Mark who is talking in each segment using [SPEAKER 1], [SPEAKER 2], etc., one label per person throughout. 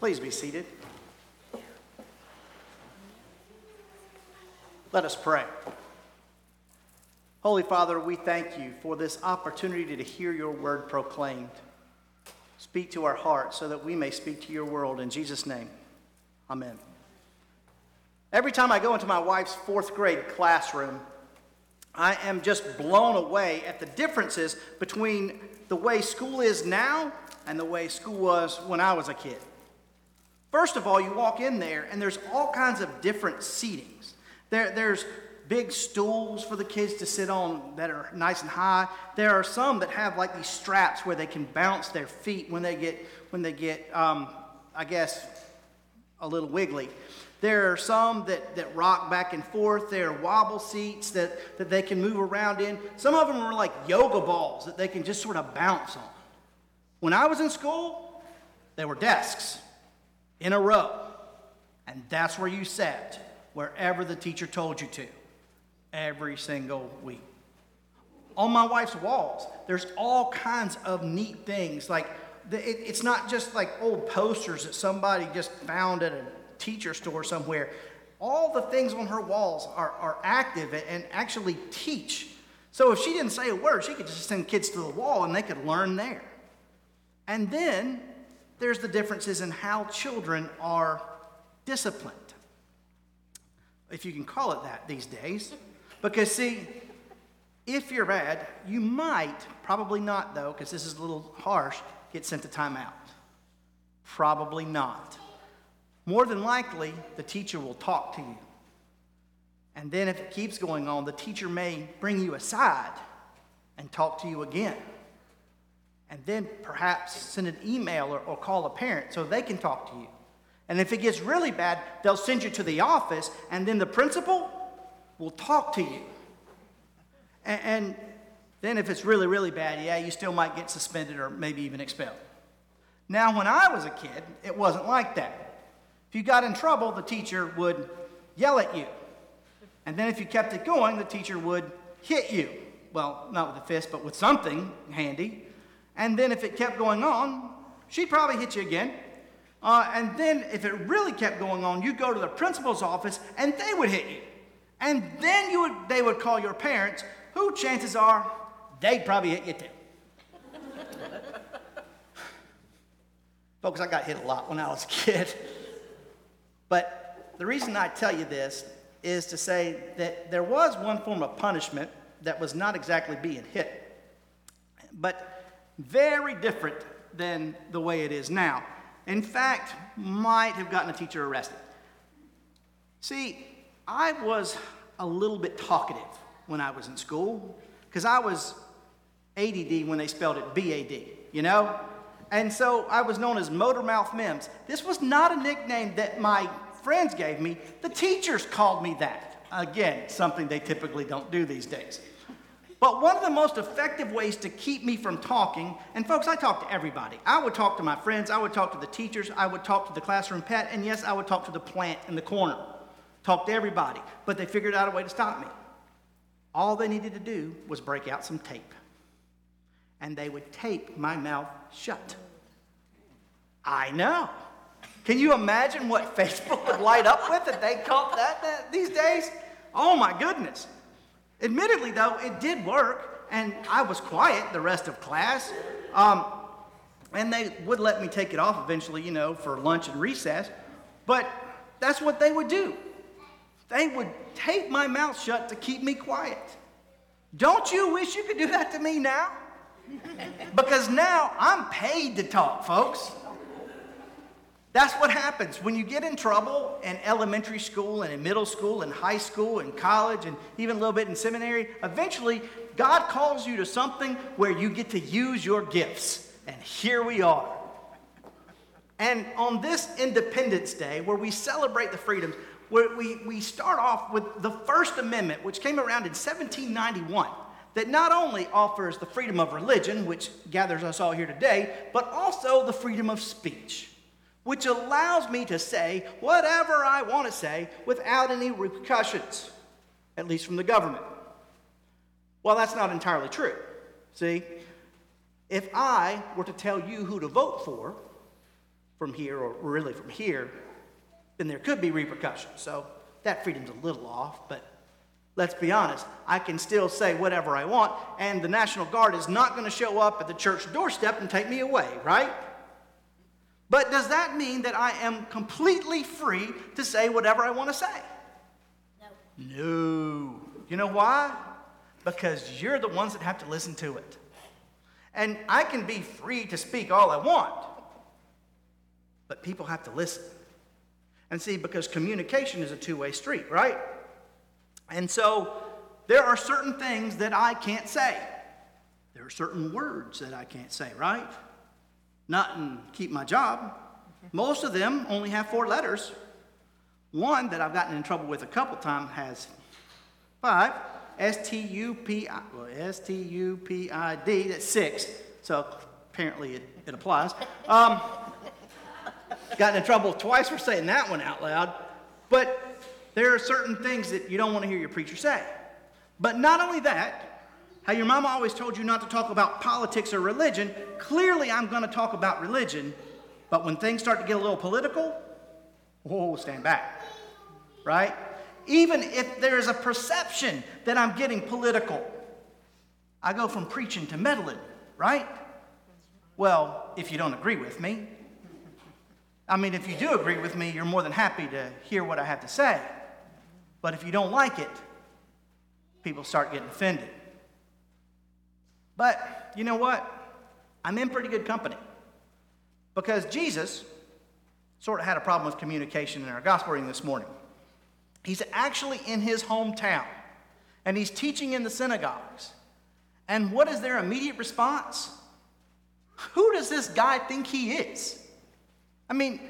[SPEAKER 1] Please be seated. Let us pray. Holy Father, we thank you for this opportunity to hear your word proclaimed. Speak to our hearts so that we may speak to your world. In Jesus' name, amen. Every time I go into my wife's fourth grade classroom, I am just blown away at the differences between the way school is now and the way school was when I was a kid. First of all, you walk in there and there's all kinds of different seatings. There, there's big stools for the kids to sit on that are nice and high. There are some that have like these straps where they can bounce their feet when they get, when they get um, I guess, a little wiggly. There are some that, that rock back and forth. There are wobble seats that, that they can move around in. Some of them are like yoga balls that they can just sort of bounce on. When I was in school, there were desks in a row, and that's where you sat, wherever the teacher told you to every single week. On my wife's walls, there's all kinds of neat things. Like, it's not just like old posters that somebody just found at a teacher store somewhere. All the things on her walls are, are active and actually teach. So if she didn't say a word, she could just send kids to the wall and they could learn there. And then there's the differences in how children are disciplined, if you can call it that these days. Because, see, if you're bad, you might, probably not though, because this is a little harsh, get sent to timeout. Probably not. More than likely, the teacher will talk to you. And then, if it keeps going on, the teacher may bring you aside and talk to you again. And then perhaps send an email or, or call a parent so they can talk to you. And if it gets really bad, they'll send you to the office, and then the principal will talk to you. And, and then, if it's really, really bad, yeah, you still might get suspended or maybe even expelled. Now, when I was a kid, it wasn't like that. If you got in trouble, the teacher would yell at you. And then, if you kept it going, the teacher would hit you. Well, not with a fist, but with something handy. And then, if it kept going on, she'd probably hit you again. Uh, and then, if it really kept going on, you'd go to the principal's office and they would hit you. And then you would, they would call your parents, who chances are they'd probably hit you too. Folks, I got hit a lot when I was a kid. But the reason I tell you this is to say that there was one form of punishment that was not exactly being hit, but very different than the way it is now. In fact, might have gotten a teacher arrested. See, I was a little bit talkative when I was in school because I was ADD when they spelled it BAD, you know? And so I was known as Motor Mouth Mims. This was not a nickname that my friends gave me, the teachers called me that. Again, something they typically don't do these days. But one of the most effective ways to keep me from talking, and folks, I talk to everybody. I would talk to my friends, I would talk to the teachers, I would talk to the classroom pet, and yes, I would talk to the plant in the corner. Talk to everybody. But they figured out a way to stop me. All they needed to do was break out some tape. And they would tape my mouth shut. I know. Can you imagine what Facebook would light up with if they caught that, that these days? Oh my goodness. Admittedly, though, it did work, and I was quiet the rest of class. Um, and they would let me take it off eventually, you know, for lunch and recess. But that's what they would do. They would tape my mouth shut to keep me quiet. Don't you wish you could do that to me now? because now I'm paid to talk, folks. That's what happens when you get in trouble in elementary school and in middle school and high school and college and even a little bit in seminary. Eventually, God calls you to something where you get to use your gifts. And here we are. And on this Independence Day, where we celebrate the freedoms, we, we start off with the First Amendment, which came around in 1791, that not only offers the freedom of religion, which gathers us all here today, but also the freedom of speech, which allows me to say whatever I want to say without any repercussions, at least from the government. Well, that's not entirely true. See, if I were to tell you who to vote for, from here, or really from here, then there could be repercussions. So that freedom's a little off, but let's be honest, I can still say whatever I want, and the National Guard is not going to show up at the church doorstep and take me away, right? But does that mean that I am completely free to say whatever I want to say? No. No. You know why? Because you're the ones that have to listen to it. And I can be free to speak all I want, but people have to listen. And see, because communication is a two way street, right? And so there are certain things that I can't say. There are certain words that I can't say, right? Not and keep my job. Most of them only have four letters. One that I've gotten in trouble with a couple times has five. S T U P I, well, S T U P I D, that's six. So apparently it, it applies. Um, gotten in trouble twice for saying that one out loud. But there are certain things that you don't want to hear your preacher say. But not only that, how your mama always told you not to talk about politics or religion, clearly I'm going to talk about religion. But when things start to get a little political, whoa, stand back. Right? Even if there is a perception that I'm getting political, I go from preaching to meddling, right? Well, if you don't agree with me, I mean, if you do agree with me, you're more than happy to hear what I have to say. But if you don't like it, people start getting offended. But you know what? I'm in pretty good company. Because Jesus sort of had a problem with communication in our gospel reading this morning. He's actually in his hometown and he's teaching in the synagogues. And what is their immediate response? Who does this guy think he is? I mean,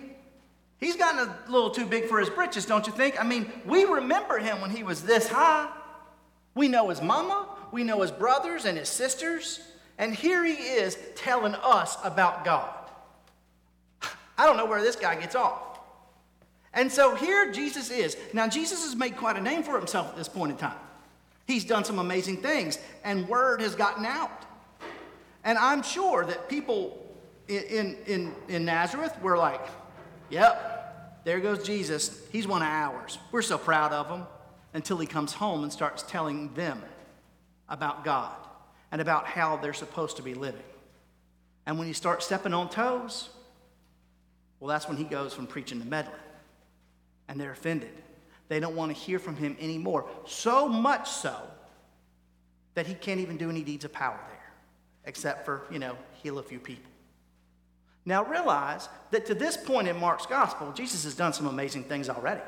[SPEAKER 1] he's gotten a little too big for his britches, don't you think? I mean, we remember him when he was this high. We know his mama, we know his brothers and his sisters, and here he is telling us about God. I don't know where this guy gets off. And so here Jesus is. Now, Jesus has made quite a name for himself at this point in time. He's done some amazing things, and word has gotten out. And I'm sure that people in, in, in Nazareth were like, yep, there goes Jesus. He's one of ours. We're so proud of him until he comes home and starts telling them about God and about how they're supposed to be living. And when he starts stepping on toes, well, that's when he goes from preaching to meddling and they're offended. They don't want to hear from him anymore. So much so that he can't even do any deeds of power there, except for, you know, heal a few people. Now realize that to this point in Mark's gospel, Jesus has done some amazing things already.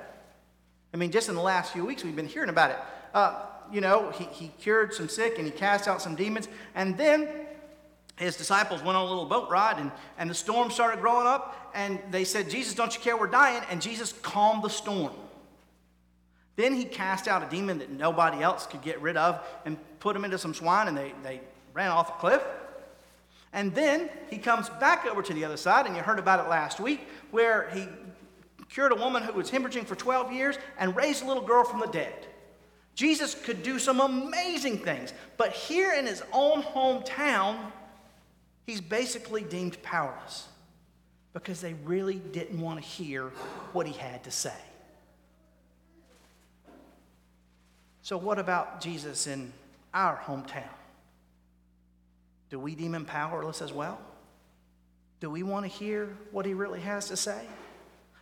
[SPEAKER 1] I mean, just in the last few weeks, we've been hearing about it. Uh, you know, he, he cured some sick and he cast out some demons. And then his disciples went on a little boat ride and, and the storm started growing up. And they said jesus don't you care? We're dying. And jesus calmed the storm. Then he cast out a demon that nobody else could get rid of and put him into some swine and they, they ran off a cliff. And then he comes back over to the other side and you heard about it last week where he cured a woman who was hemorrhaging for 12 years and raised a little girl from the dead jesus could do some amazing things but here in his own hometown He's basically deemed powerless because they really didn't want to hear what he had to say. So, what about Jesus in our hometown? Do we deem him powerless as well? Do we want to hear what he really has to say?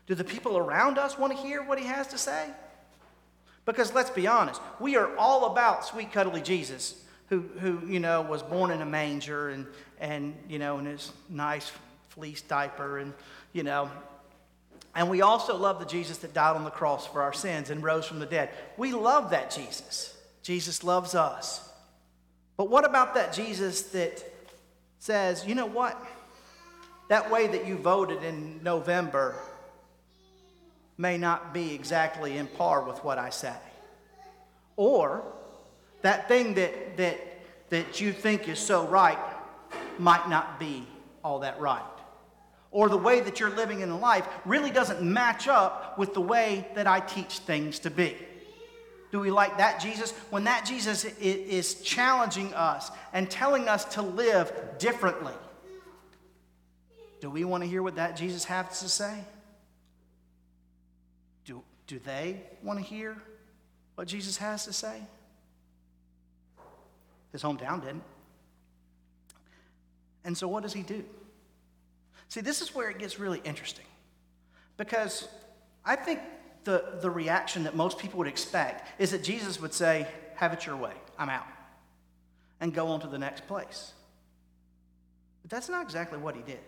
[SPEAKER 1] Do the people around us want to hear what he has to say? Because let's be honest, we are all about sweet, cuddly Jesus who, who you know, was born in a manger and, and, you know, in his nice fleece diaper and, you know. And we also love the Jesus that died on the cross for our sins and rose from the dead. We love that Jesus. Jesus loves us. But what about that Jesus that says, you know what? That way that you voted in November may not be exactly in par with what I say. Or that thing that, that, that you think is so right might not be all that right. Or the way that you're living in life really doesn't match up with the way that I teach things to be. Do we like that Jesus? When that Jesus is challenging us and telling us to live differently. Do we want to hear what that Jesus has to say? Do, they want to hear what Jesus has to say? His hometown didn't. And so, what does he do? See, this is where it gets really interesting. Because I think the, the reaction that most people would expect is that Jesus would say, Have it your way, I'm out, and go on to the next place. But that's not exactly what he did.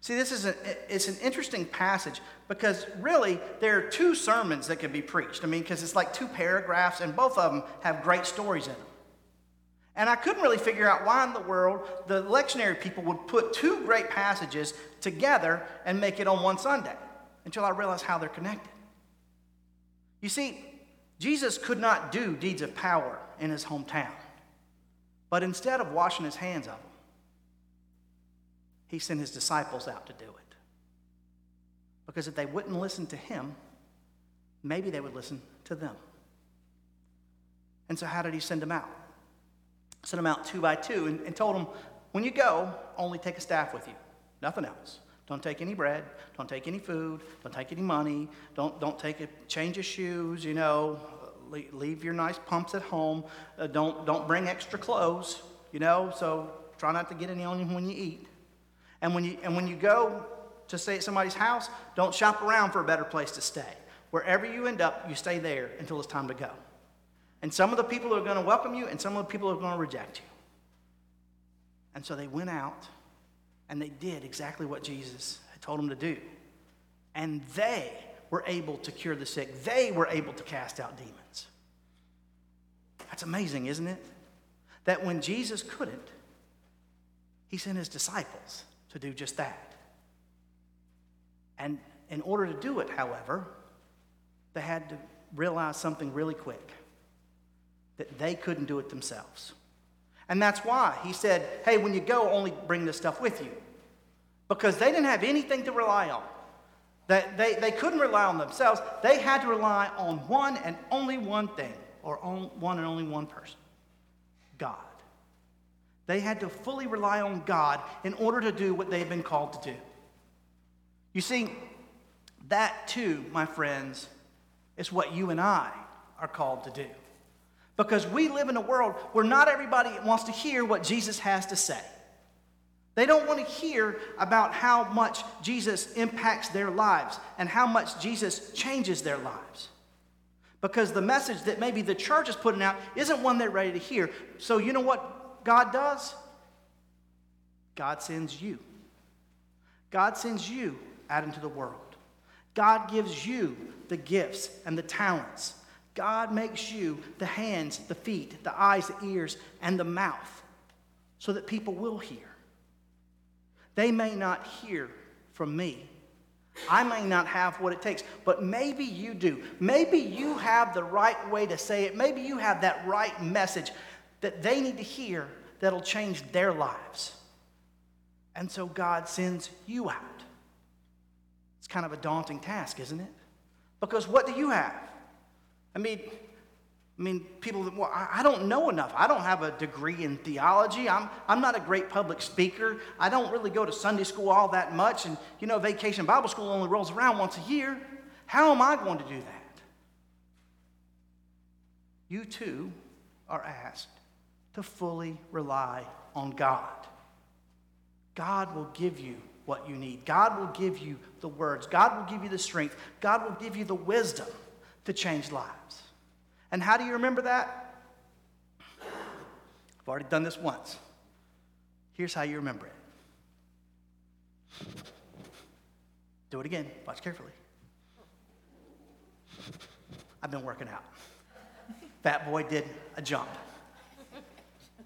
[SPEAKER 1] See, this is a, it's an interesting passage because really there are two sermons that could be preached. I mean, because it's like two paragraphs, and both of them have great stories in them. And I couldn't really figure out why in the world the lectionary people would put two great passages together and make it on one Sunday until I realized how they're connected. You see, Jesus could not do deeds of power in his hometown, but instead of washing his hands of them, he sent his disciples out to do it. Because if they wouldn't listen to him, maybe they would listen to them. And so, how did he send them out? sent them out two by two and, and told them, when you go, only take a staff with you, nothing else. Don't take any bread. Don't take any food. Don't take any money. Don't, don't take a change of shoes, you know. Leave your nice pumps at home. Uh, don't, don't bring extra clothes, you know. So try not to get any on you when you eat. And when you, and when you go to stay at somebody's house, don't shop around for a better place to stay. Wherever you end up, you stay there until it's time to go. And some of the people are going to welcome you, and some of the people are going to reject you. And so they went out and they did exactly what Jesus had told them to do. And they were able to cure the sick, they were able to cast out demons. That's amazing, isn't it? That when Jesus couldn't, he sent his disciples to do just that. And in order to do it, however, they had to realize something really quick that they couldn't do it themselves. And that's why he said, hey, when you go, only bring this stuff with you. Because they didn't have anything to rely on. That they, they couldn't rely on themselves. They had to rely on one and only one thing, or on one and only one person God. They had to fully rely on God in order to do what they've been called to do. You see, that too, my friends, is what you and I are called to do. Because we live in a world where not everybody wants to hear what Jesus has to say. They don't want to hear about how much Jesus impacts their lives and how much Jesus changes their lives. Because the message that maybe the church is putting out isn't one they're ready to hear. So, you know what God does? God sends you. God sends you out into the world. God gives you the gifts and the talents God makes you the hands, the feet, the eyes, the ears, and the mouth so that people will hear. They may not hear from me. I may not have what it takes, but maybe you do. Maybe you have the right way to say it. Maybe you have that right message that they need to hear that'll change their lives. And so God sends you out. It's kind of a daunting task, isn't it? Because what do you have? I mean, I mean, people, well, I don't know enough. I don't have a degree in theology. I'm, I'm not a great public speaker. I don't really go to Sunday school all that much. And, you know, vacation Bible school only rolls around once a year. How am I going to do that? You too are asked to fully rely on God. God will give you what you need. God will give you the words. God will give you the strength. God will give you the wisdom to change lives. And how do you remember that? I've already done this once. Here's how you remember it. Do it again. Watch carefully. I've been working out. Fat boy did a jump.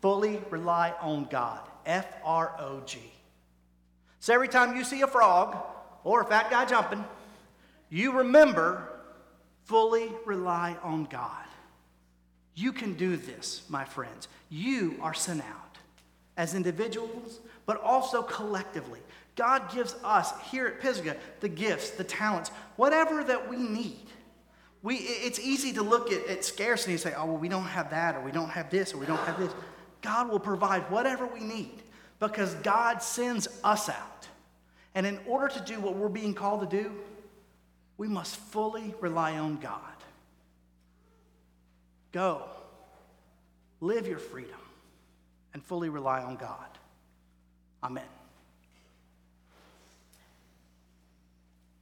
[SPEAKER 1] Fully rely on God. F R O G. So every time you see a frog or a fat guy jumping, you remember Fully rely on God. You can do this, my friends. You are sent out as individuals, but also collectively. God gives us here at Pisgah the gifts, the talents, whatever that we need. We, it's easy to look at, at scarcity and say, oh, well, we don't have that, or we don't have this, or we don't have this. God will provide whatever we need because God sends us out. And in order to do what we're being called to do, we must fully rely on God. Go, live your freedom, and fully rely on God. Amen.